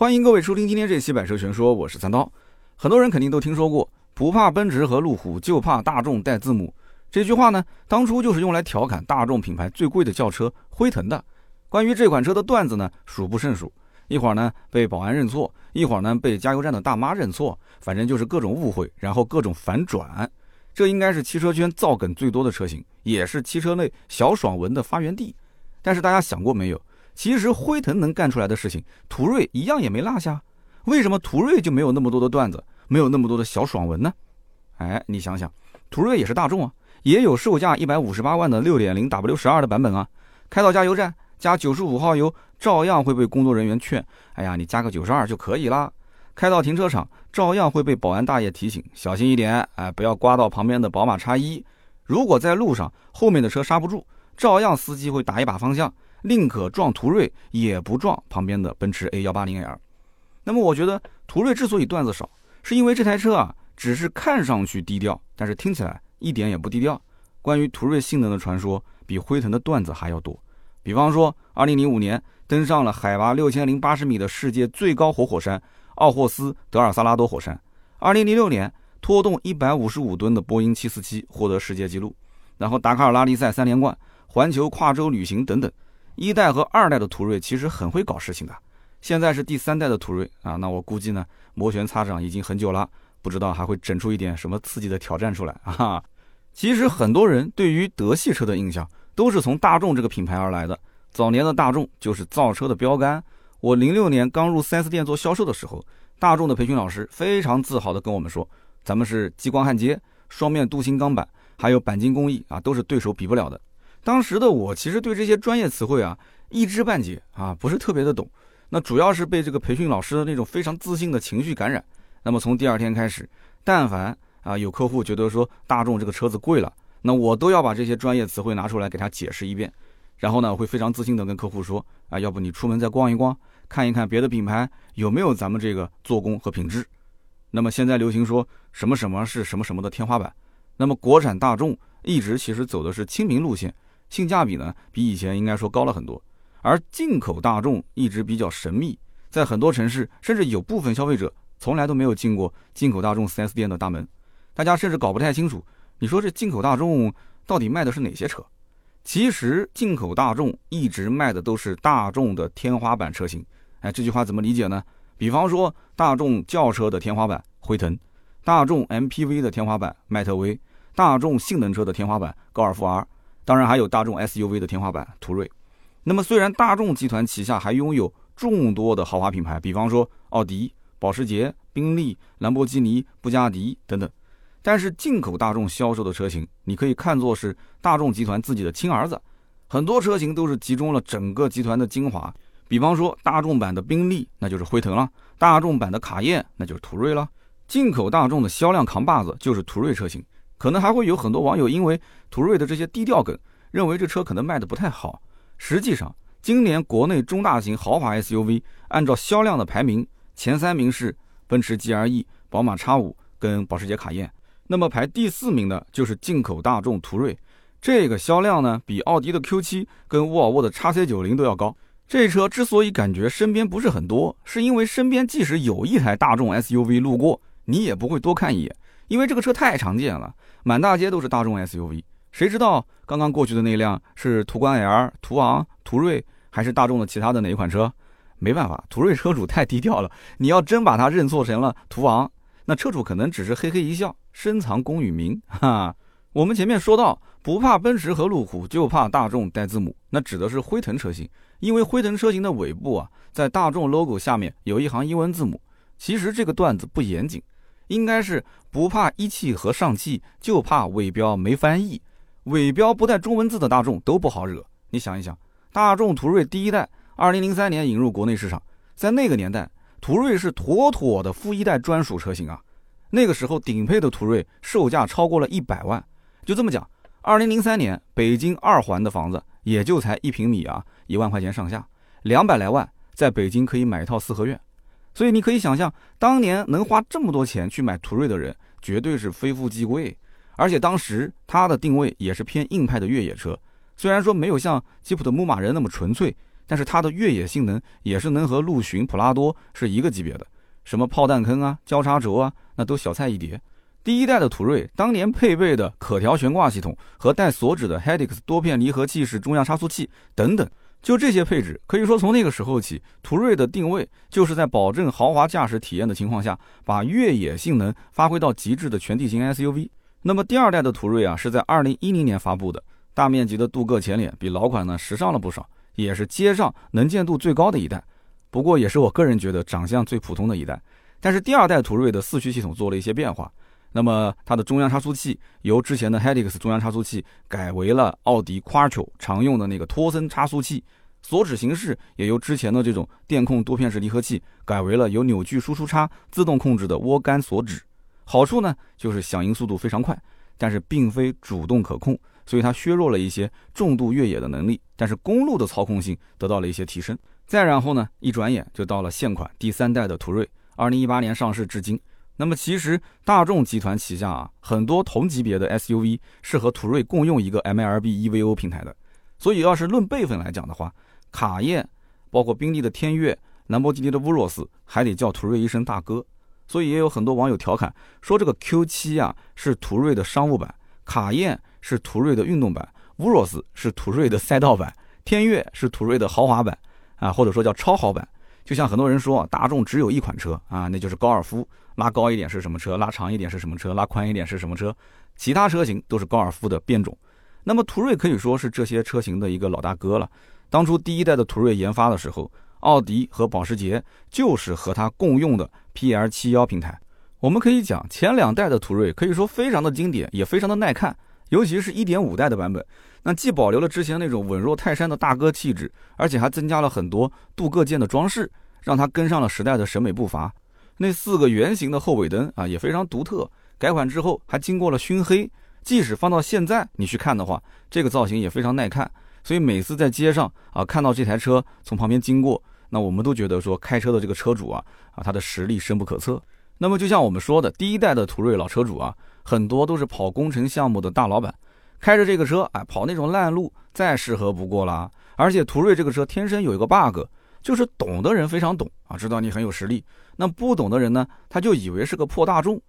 欢迎各位收听今天这期《百车全说》，我是三刀。很多人肯定都听说过“不怕奔驰和路虎，就怕大众带字母”这句话呢，当初就是用来调侃大众品牌最贵的轿车辉腾的。关于这款车的段子呢，数不胜数。一会儿呢被保安认错，一会儿呢被加油站的大妈认错，反正就是各种误会，然后各种反转。这应该是汽车圈造梗最多的车型，也是汽车内小爽文的发源地。但是大家想过没有？其实辉腾能干出来的事情，途锐一样也没落下。为什么途锐就没有那么多的段子，没有那么多的小爽文呢？哎，你想想，途锐也是大众啊，也有售价一百五十八万的六点零 W 十二的版本啊。开到加油站加九十五号油，照样会被工作人员劝：“哎呀，你加个九十二就可以啦。”开到停车场，照样会被保安大爷提醒：“小心一点，哎，不要刮到旁边的宝马叉一。”如果在路上后面的车刹不住，照样司机会打一把方向。宁可撞途锐，也不撞旁边的奔驰 A 幺八零 L。那么，我觉得途锐之所以段子少，是因为这台车啊，只是看上去低调，但是听起来一点也不低调。关于途锐性能的传说，比辉腾的段子还要多。比方说，二零零五年登上了海拔六千零八十米的世界最高活火山奥霍斯德尔萨拉多火山；二零零六年拖动一百五十五吨的波音七四七获得世界纪录；然后达喀尔拉力赛三连冠、环球跨洲旅行等等。一代和二代的途锐其实很会搞事情的，现在是第三代的途锐啊，那我估计呢，摩拳擦掌已经很久了，不知道还会整出一点什么刺激的挑战出来啊。其实很多人对于德系车的印象都是从大众这个品牌而来的，早年的大众就是造车的标杆。我零六年刚入 4S 店做销售的时候，大众的培训老师非常自豪的跟我们说，咱们是激光焊接、双面镀锌钢板，还有钣金工艺啊，都是对手比不了的。当时的我其实对这些专业词汇啊一知半解啊，不是特别的懂。那主要是被这个培训老师的那种非常自信的情绪感染。那么从第二天开始，但凡啊有客户觉得说大众这个车子贵了，那我都要把这些专业词汇拿出来给他解释一遍。然后呢，我会非常自信的跟客户说啊，要不你出门再逛一逛，看一看别的品牌有没有咱们这个做工和品质。那么现在流行说什么什么是什么什么的天花板，那么国产大众一直其实走的是亲民路线。性价比呢，比以前应该说高了很多，而进口大众一直比较神秘，在很多城市，甚至有部分消费者从来都没有进过进口大众 4S 店的大门，大家甚至搞不太清楚，你说这进口大众到底卖的是哪些车？其实进口大众一直卖的都是大众的天花板车型。哎，这句话怎么理解呢？比方说大众轿车的天花板辉腾，大众 MPV 的天花板迈特威，大众性能车的天花板高尔夫 R。当然还有大众 SUV 的天花板途锐。那么虽然大众集团旗下还拥有众多的豪华品牌，比方说奥迪、保时捷、宾利、兰博基尼、布加迪等等，但是进口大众销售的车型，你可以看作是大众集团自己的亲儿子。很多车型都是集中了整个集团的精华，比方说大众版的宾利，那就是辉腾了；大众版的卡宴，那就是途锐了。进口大众的销量扛把子就是途锐车型。可能还会有很多网友因为途锐的这些低调梗，认为这车可能卖的不太好。实际上，今年国内中大型豪华 SUV 按照销量的排名，前三名是奔驰 GLE、宝马 X5 跟保时捷卡宴。那么排第四名的就是进口大众途锐，这个销量呢比奥迪的 Q7 跟沃尔沃的 XC90 都要高。这车之所以感觉身边不是很多，是因为身边即使有一台大众 SUV 路过，你也不会多看一眼。因为这个车太常见了，满大街都是大众 SUV，谁知道刚刚过去的那辆是途观 L、途昂、途锐，还是大众的其他的哪一款车？没办法，途锐车主太低调了。你要真把它认错成了途昂，那车主可能只是嘿嘿一笑，深藏功与名。哈，我们前面说到，不怕奔驰和路虎，就怕大众带字母，那指的是辉腾车型，因为辉腾车型的尾部啊，在大众 logo 下面有一行英文字母。其实这个段子不严谨。应该是不怕一汽和上汽，就怕尾标没翻译。尾标不带中文字的大众都不好惹。你想一想，大众途锐第一代，二零零三年引入国内市场，在那个年代，途锐是妥妥的富一代专属车型啊。那个时候顶配的途锐售价超过了一百万。就这么讲，二零零三年北京二环的房子也就才一平米啊，一万块钱上下，两百来万在北京可以买一套四合院。所以你可以想象，当年能花这么多钱去买途锐的人，绝对是非富即贵。而且当时它的定位也是偏硬派的越野车，虽然说没有像吉普的牧马人那么纯粹，但是它的越野性能也是能和陆巡、普拉多是一个级别的。什么炮弹坑啊、交叉轴啊，那都小菜一碟。第一代的途锐当年配备的可调悬挂系统和带锁止的 Hedix 多片离合器式中央差速器等等，就这些配置，可以说从那个时候起，途锐的定位就是在保证豪华驾驶体验的情况下，把越野性能发挥到极致的全地形 SUV。那么第二代的途锐啊，是在二零一零年发布的，大面积的镀铬前脸，比老款呢时尚了不少，也是街上能见度最高的一代。不过也是我个人觉得长相最普通的一代。但是第二代途锐的四驱系统做了一些变化。那么它的中央差速器由之前的 Hedix 中央差速器改为了奥迪 Quattro 常用的那个托森差速器，锁止形式也由之前的这种电控多片式离合器改为了由扭矩输出差自动控制的涡杆锁止。好处呢就是响应速度非常快，但是并非主动可控，所以它削弱了一些重度越野的能力，但是公路的操控性得到了一些提升。再然后呢，一转眼就到了现款第三代的途锐，二零一八年上市至今。那么其实大众集团旗下啊，很多同级别的 SUV 是和途锐共用一个 MLB EVO 平台的，所以要是论辈分来讲的话，卡宴、包括宾利的天越、兰博基尼的乌若斯，还得叫途锐一声大哥。所以也有很多网友调侃说，这个 Q7 啊是途锐的商务版，卡宴是途锐的运动版，乌若斯是途锐的赛道版，天越是途锐的豪华版啊，或者说叫超豪版。就像很多人说，大众只有一款车啊，那就是高尔夫。拉高一点是什么车？拉长一点是什么车？拉宽一点是什么车？其他车型都是高尔夫的变种。那么途锐可以说是这些车型的一个老大哥了。当初第一代的途锐研发的时候，奥迪和保时捷就是和它共用的 PL71 平台。我们可以讲，前两代的途锐可以说非常的经典，也非常的耐看，尤其是一点五代的版本，那既保留了之前那种稳若泰山的大哥气质，而且还增加了很多镀铬件的装饰，让它跟上了时代的审美步伐。那四个圆形的后尾灯啊，也非常独特。改款之后还经过了熏黑，即使放到现在你去看的话，这个造型也非常耐看。所以每次在街上啊看到这台车从旁边经过，那我们都觉得说开车的这个车主啊啊他的实力深不可测。那么就像我们说的，第一代的途锐老车主啊，很多都是跑工程项目的大老板，开着这个车哎跑那种烂路再适合不过了。而且途锐这个车天生有一个 bug。就是懂的人非常懂啊，知道你很有实力。那不懂的人呢，他就以为是个破大众。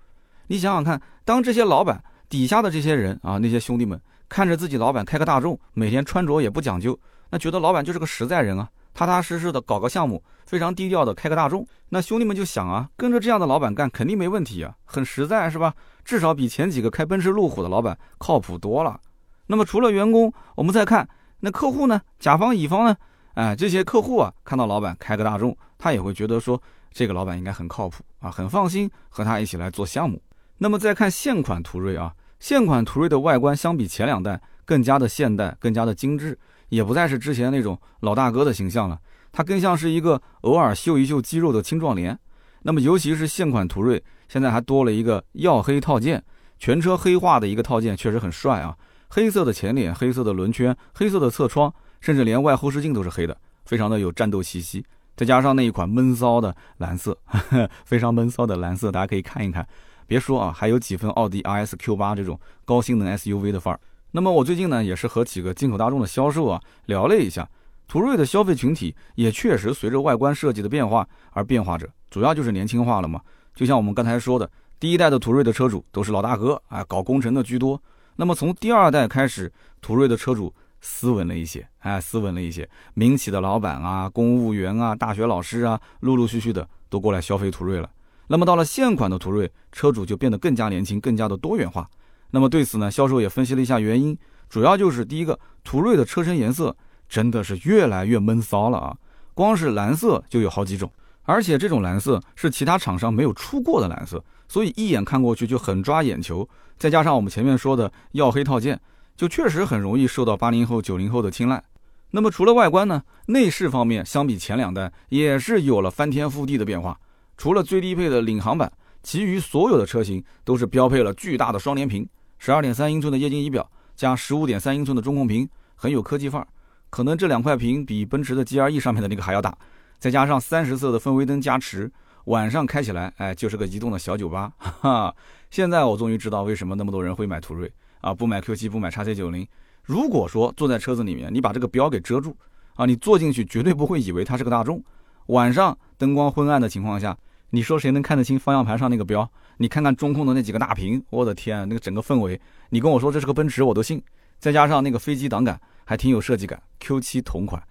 你想想看，当这些老板底下的这些人啊，那些兄弟们看着自己老板开个大众，每天穿着也不讲究，那觉得老板就是个实在人啊，踏踏实实的搞个项目，非常低调的开个大众。那兄弟们就想啊，跟着这样的老板干肯定没问题啊，很实在是吧？至少比前几个开奔驰、路虎的老板靠谱多了。那么除了员工，我们再看那客户呢？甲方、乙方呢？哎，这些客户啊，看到老板开个大众，他也会觉得说这个老板应该很靠谱啊，很放心和他一起来做项目。那么再看现款途锐啊，现款途锐的外观相比前两代更加的现代，更加的精致，也不再是之前那种老大哥的形象了，它更像是一个偶尔秀一秀肌肉的青壮年。那么尤其是现款途锐，现在还多了一个耀黑套件，全车黑化的一个套件，确实很帅啊，黑色的前脸，黑色的轮圈，黑色的侧窗。甚至连外后视镜都是黑的，非常的有战斗气息。再加上那一款闷骚的蓝色，非常闷骚的蓝色，大家可以看一看。别说啊，还有几分奥迪 RS Q8 这种高性能 SUV 的范儿。那么我最近呢，也是和几个进口大众的销售啊聊了一下，途锐的消费群体也确实随着外观设计的变化而变化着，主要就是年轻化了嘛。就像我们刚才说的，第一代的途锐的车主都是老大哥啊，搞工程的居多。那么从第二代开始，途锐的车主。斯文了一些，哎，斯文了一些。民企的老板啊，公务员啊，大学老师啊，陆陆续续的都过来消费途锐了。那么到了现款的途锐，车主就变得更加年轻，更加的多元化。那么对此呢，销售也分析了一下原因，主要就是第一个，途锐的车身颜色真的是越来越闷骚了啊，光是蓝色就有好几种，而且这种蓝色是其他厂商没有出过的蓝色，所以一眼看过去就很抓眼球。再加上我们前面说的耀黑套件。就确实很容易受到八零后、九零后的青睐。那么除了外观呢，内饰方面相比前两代也是有了翻天覆地的变化。除了最低配的领航版，其余所有的车型都是标配了巨大的双联屏，十二点三英寸的液晶仪表加十五点三英寸的中控屏，很有科技范儿。可能这两块屏比奔驰的 GLE 上面的那个还要大。再加上三十色的氛围灯加持，晚上开起来，哎，就是个移动的小酒吧。哈，现在我终于知道为什么那么多人会买途锐。啊，不买 Q7，不买叉 C 九零。如果说坐在车子里面，你把这个标给遮住，啊，你坐进去绝对不会以为它是个大众。晚上灯光昏暗的情况下，你说谁能看得清方向盘上那个标？你看看中控的那几个大屏，我的天，那个整个氛围，你跟我说这是个奔驰，我都信。再加上那个飞机挡杆还挺有设计感，Q7 同款。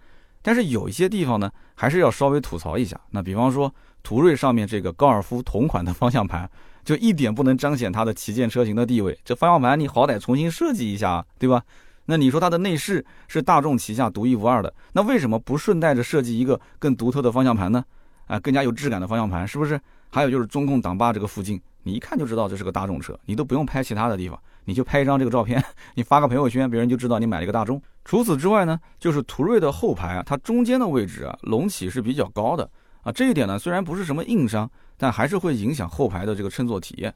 但是有一些地方呢，还是要稍微吐槽一下。那比方说途锐上面这个高尔夫同款的方向盘，就一点不能彰显它的旗舰车型的地位。这方向盘你好歹重新设计一下，对吧？那你说它的内饰是大众旗下独一无二的，那为什么不顺带着设计一个更独特的方向盘呢？啊，更加有质感的方向盘，是不是？还有就是中控挡把这个附近，你一看就知道这是个大众车，你都不用拍其他的地方，你就拍一张这个照片，你发个朋友圈，别人就知道你买了一个大众。除此之外呢，就是途锐的后排啊，它中间的位置啊，隆起是比较高的啊，这一点呢虽然不是什么硬伤，但还是会影响后排的这个乘坐体验。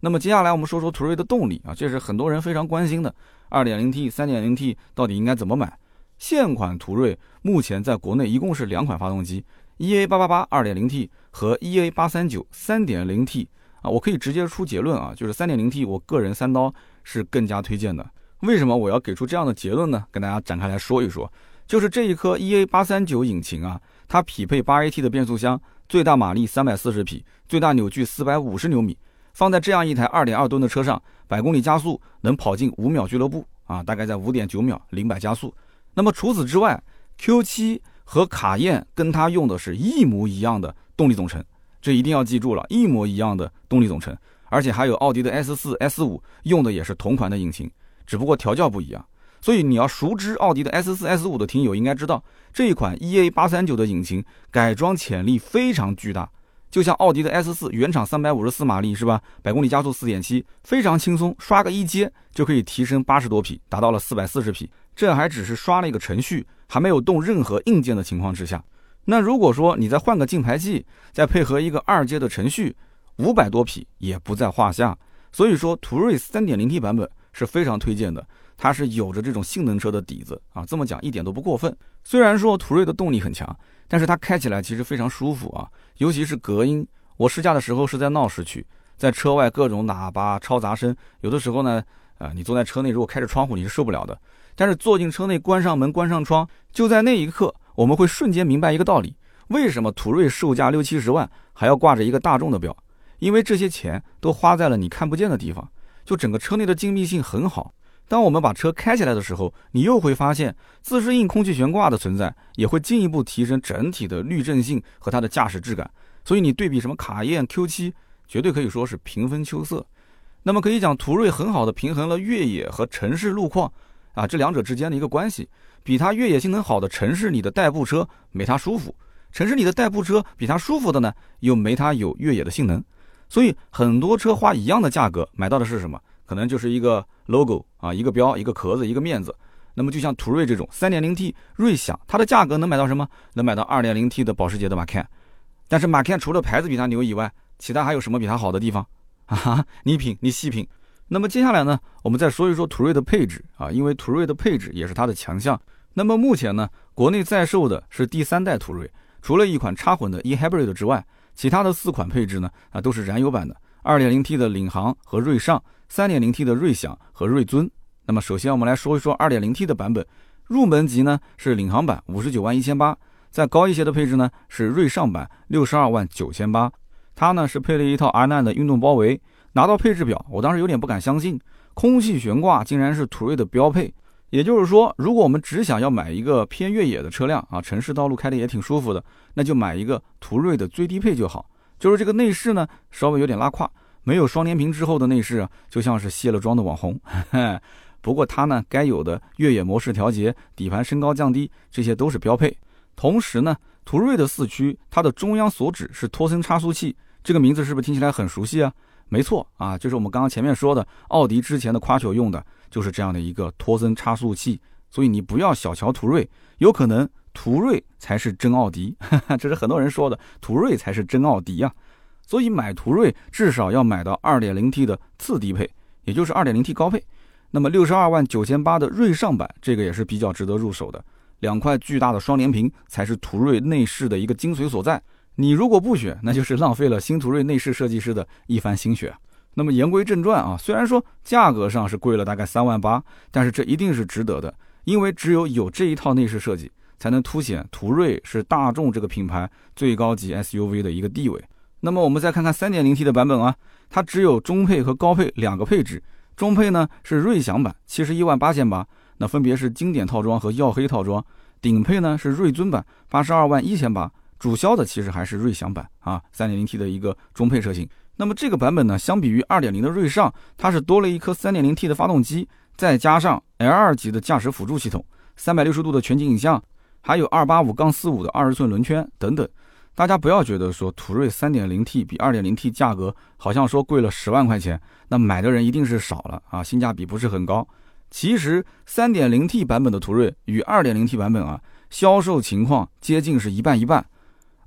那么接下来我们说说途锐的动力啊，这是很多人非常关心的，2.0T、3.0T 到底应该怎么买？现款途锐目前在国内一共是两款发动机，EA888 2.0T 和 EA839 3.0T 啊，我可以直接出结论啊，就是 3.0T 我个人三刀是更加推荐的。为什么我要给出这样的结论呢？跟大家展开来说一说，就是这一颗 EA839 引擎啊，它匹配 8AT 的变速箱，最大马力340匹，最大扭矩450牛米。放在这样一台二点二吨的车上，百公里加速能跑进五秒俱乐部啊，大概在五点九秒零百加速。那么除此之外，Q7 和卡宴跟它用的是一模一样的动力总成，这一定要记住了，一模一样的动力总成，而且还有奥迪的 S4、S5 用的也是同款的引擎，只不过调教不一样。所以你要熟知奥迪的 S4、S5 的听友应该知道，这一款 EA839 的引擎改装潜力非常巨大。就像奥迪的 S 四原厂三百五十四马力是吧？百公里加速四点七，非常轻松，刷个一阶就可以提升八十多匹，达到了四百四十匹。这还只是刷了一个程序，还没有动任何硬件的情况之下。那如果说你再换个进排气，再配合一个二阶的程序，五百多匹也不在话下。所以说，途锐三点零 T 版本是非常推荐的，它是有着这种性能车的底子啊，这么讲一点都不过分。虽然说途锐的动力很强。但是它开起来其实非常舒服啊，尤其是隔音。我试驾的时候是在闹市区，在车外各种喇叭嘈杂声，有的时候呢，啊，你坐在车内如果开着窗户你是受不了的。但是坐进车内，关上门，关上窗，就在那一刻，我们会瞬间明白一个道理：为什么途锐售价六七十万还要挂着一个大众的标？因为这些钱都花在了你看不见的地方，就整个车内的静谧性很好。当我们把车开起来的时候，你又会发现自适应空气悬挂的存在，也会进一步提升整体的滤震性和它的驾驶质感。所以你对比什么卡宴 Q7，绝对可以说是平分秋色。那么可以讲，途锐很好的平衡了越野和城市路况啊这两者之间的一个关系。比它越野性能好的城市里的代步车没它舒服，城市里的代步车比它舒服的呢又没它有越野的性能。所以很多车花一样的价格买到的是什么？可能就是一个 logo 啊，一个标，一个壳子，一个面子。那么就像途锐这种 3.0T 锐享，它的价格能买到什么？能买到 2.0T 的保时捷的 Macan。但是 Macan 除了牌子比它牛以外，其他还有什么比它好的地方？啊，你品，你细品。那么接下来呢，我们再说一说途锐的配置啊，因为途锐的配置也是它的强项。那么目前呢，国内在售的是第三代途锐，除了一款插混的 eHybrid 之外，其他的四款配置呢啊都是燃油版的，2.0T 的领航和锐尚。3.0T 的锐享和锐尊，那么首先我们来说一说 2.0T 的版本，入门级呢是领航版五十九万一千八，再高一些的配置呢是锐尚版六十二万九千八，它呢是配了一套 R9 的运动包围，拿到配置表，我当时有点不敢相信，空气悬挂竟然是途锐的标配，也就是说，如果我们只想要买一个偏越野的车辆啊，城市道路开的也挺舒服的，那就买一个途锐的最低配就好，就是这个内饰呢稍微有点拉胯。没有双联屏之后的内饰，就像是卸了妆的网红。不过它呢，该有的越野模式调节、底盘升高降低，这些都是标配。同时呢，途锐的四驱，它的中央锁止是托森差速器，这个名字是不是听起来很熟悉啊？没错啊，就是我们刚刚前面说的，奥迪之前的夸球用的就是这样的一个托森差速器。所以你不要小瞧途锐，有可能途锐才是真奥迪。这是很多人说的，途锐才是真奥迪啊。所以买途锐至少要买到 2.0T 的次低配，也就是 2.0T 高配。那么62万九千八的锐尚版，这个也是比较值得入手的。两块巨大的双联屏才是途锐内饰的一个精髓所在。你如果不选，那就是浪费了新途锐内饰设计师的一番心血。那么言归正传啊，虽然说价格上是贵了大概三万八，但是这一定是值得的，因为只有有这一套内饰设计，才能凸显途锐是大众这个品牌最高级 SUV 的一个地位。那么我们再看看 3.0T 的版本啊，它只有中配和高配两个配置，中配呢是锐享版，七十一万八千八，那分别是经典套装和耀黑套装；顶配呢是锐尊版，八十二万一千八，主销的其实还是锐享版啊，3.0T 的一个中配车型。那么这个版本呢，相比于2.0的锐尚，它是多了一颗 3.0T 的发动机，再加上 L2 级的驾驶辅助系统，三百六十度的全景影像，还有285杠45的二十寸轮圈等等。大家不要觉得说途锐 3.0T 比 2.0T 价格好像说贵了十万块钱，那买的人一定是少了啊，性价比不是很高。其实 3.0T 版本的途锐与 2.0T 版本啊，销售情况接近是一半一半。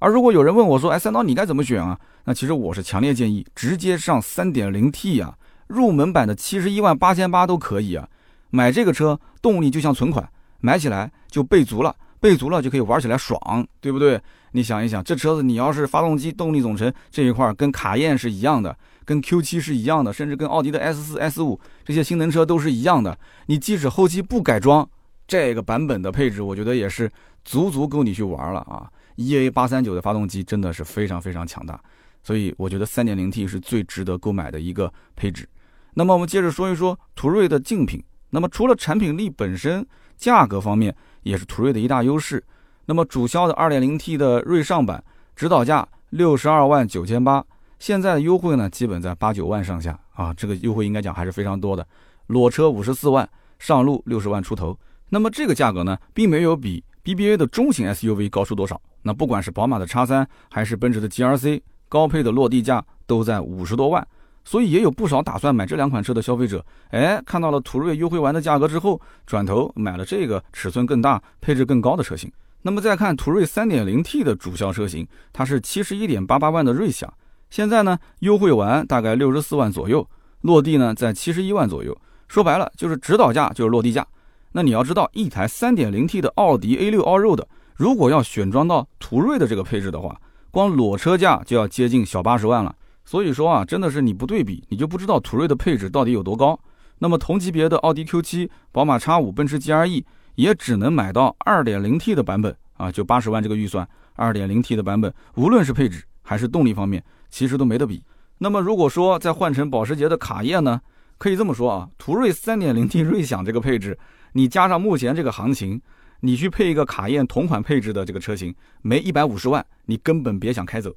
而如果有人问我说，哎，三刀你该怎么选啊？那其实我是强烈建议直接上 3.0T 啊，入门版的七十一万八千八都可以啊。买这个车动力就像存款，买起来就备足了，备足了就可以玩起来爽，对不对？你想一想，这车子你要是发动机、动力总成这一块跟卡宴是一样的，跟 Q 七是一样的，甚至跟奥迪的 S 四、S 五这些性能车都是一样的。你即使后期不改装，这个版本的配置，我觉得也是足足够你去玩了啊！EA 八三九的发动机真的是非常非常强大，所以我觉得 3.0T 是最值得购买的一个配置。那么我们接着说一说途锐的竞品。那么除了产品力本身，价格方面也是途锐的一大优势。那么主销的 2.0T 的锐尚版，指导价六十二万九千八，现在的优惠呢，基本在八九万上下啊，这个优惠应该讲还是非常多的。裸车五十四万，上路六十万出头。那么这个价格呢，并没有比 BBA 的中型 SUV 高出多少。那不管是宝马的 X3，还是奔驰的 GRC，高配的落地价都在五十多万。所以也有不少打算买这两款车的消费者，哎，看到了途锐优惠完的价格之后，转头买了这个尺寸更大、配置更高的车型。那么再看途锐 3.0T 的主销车型，它是71.88万的锐享，现在呢优惠完大概64万左右，落地呢在71万左右。说白了就是指导价就是落地价。那你要知道，一台 3.0T 的奥迪 A6 Allroad，如果要选装到途锐的这个配置的话，光裸车价就要接近小八十万了。所以说啊，真的是你不对比，你就不知道途锐的配置到底有多高。那么同级别的奥迪 Q7、宝马 X5、奔驰 GLE。也只能买到 2.0T 的版本啊，就八十万这个预算，2.0T 的版本，无论是配置还是动力方面，其实都没得比。那么如果说再换成保时捷的卡宴呢，可以这么说啊，途锐 3.0T 锐享这个配置，你加上目前这个行情，你去配一个卡宴同款配置的这个车型，没一百五十万，你根本别想开走。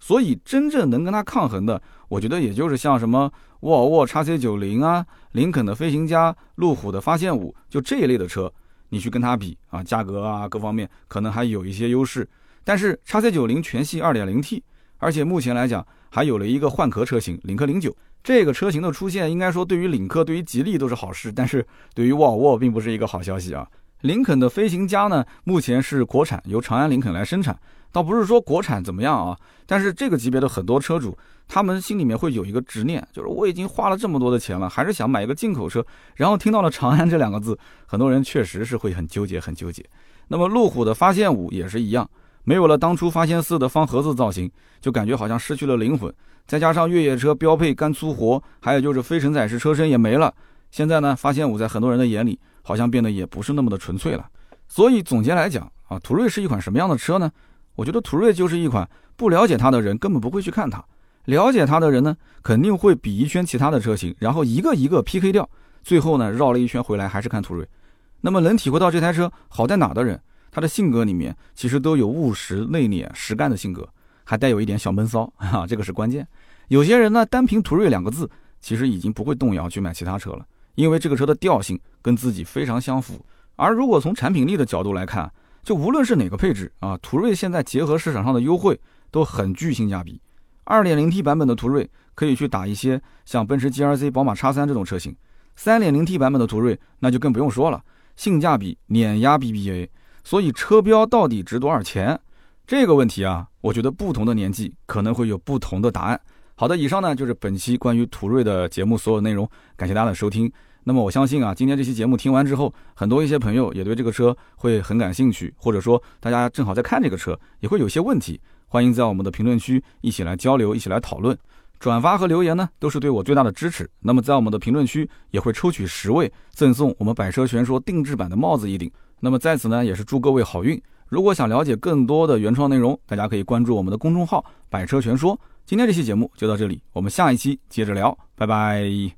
所以真正能跟它抗衡的，我觉得也就是像什么沃尔沃 XC90 啊，林肯的飞行家，路虎的发现五，就这一类的车。你去跟它比啊，价格啊各方面可能还有一些优势，但是叉 C 九零全系二点零 T，而且目前来讲还有了一个换壳车型领克零九，这个车型的出现应该说对于领克、对于吉利都是好事，但是对于沃尔沃并不是一个好消息啊。林肯的飞行家呢，目前是国产，由长安林肯来生产。倒不是说国产怎么样啊，但是这个级别的很多车主，他们心里面会有一个执念，就是我已经花了这么多的钱了，还是想买一个进口车。然后听到了长安这两个字，很多人确实是会很纠结，很纠结。那么路虎的发现五也是一样，没有了当初发现四的方盒子造型，就感觉好像失去了灵魂。再加上越野车标配干粗活，还有就是非承载式车身也没了。现在呢，发现五在很多人的眼里，好像变得也不是那么的纯粹了。所以总结来讲啊，途锐是一款什么样的车呢？我觉得途锐就是一款不了解它的人根本不会去看它，了解它的人呢肯定会比一圈其他的车型，然后一个一个 PK 掉，最后呢绕了一圈回来还是看途锐。那么能体会到这台车好在哪的人，他的性格里面其实都有务实、内敛、实干的性格，还带有一点小闷骚 啊，这个是关键。有些人呢单凭途锐两个字，其实已经不会动摇去买其他车了，因为这个车的调性跟自己非常相符。而如果从产品力的角度来看，就无论是哪个配置啊，途锐现在结合市场上的优惠都很具性价比。2.0T 版本的途锐可以去打一些像奔驰 GLC、宝马 X3 这种车型，3.0T 版本的途锐那就更不用说了，性价比碾压 BBA。所以车标到底值多少钱这个问题啊，我觉得不同的年纪可能会有不同的答案。好的，以上呢就是本期关于途锐的节目所有内容，感谢大家的收听。那么我相信啊，今天这期节目听完之后，很多一些朋友也对这个车会很感兴趣，或者说大家正好在看这个车，也会有些问题，欢迎在我们的评论区一起来交流，一起来讨论，转发和留言呢都是对我最大的支持。那么在我们的评论区也会抽取十位赠送我们百车全说定制版的帽子一顶。那么在此呢，也是祝各位好运。如果想了解更多的原创内容，大家可以关注我们的公众号“百车全说”。今天这期节目就到这里，我们下一期接着聊，拜拜。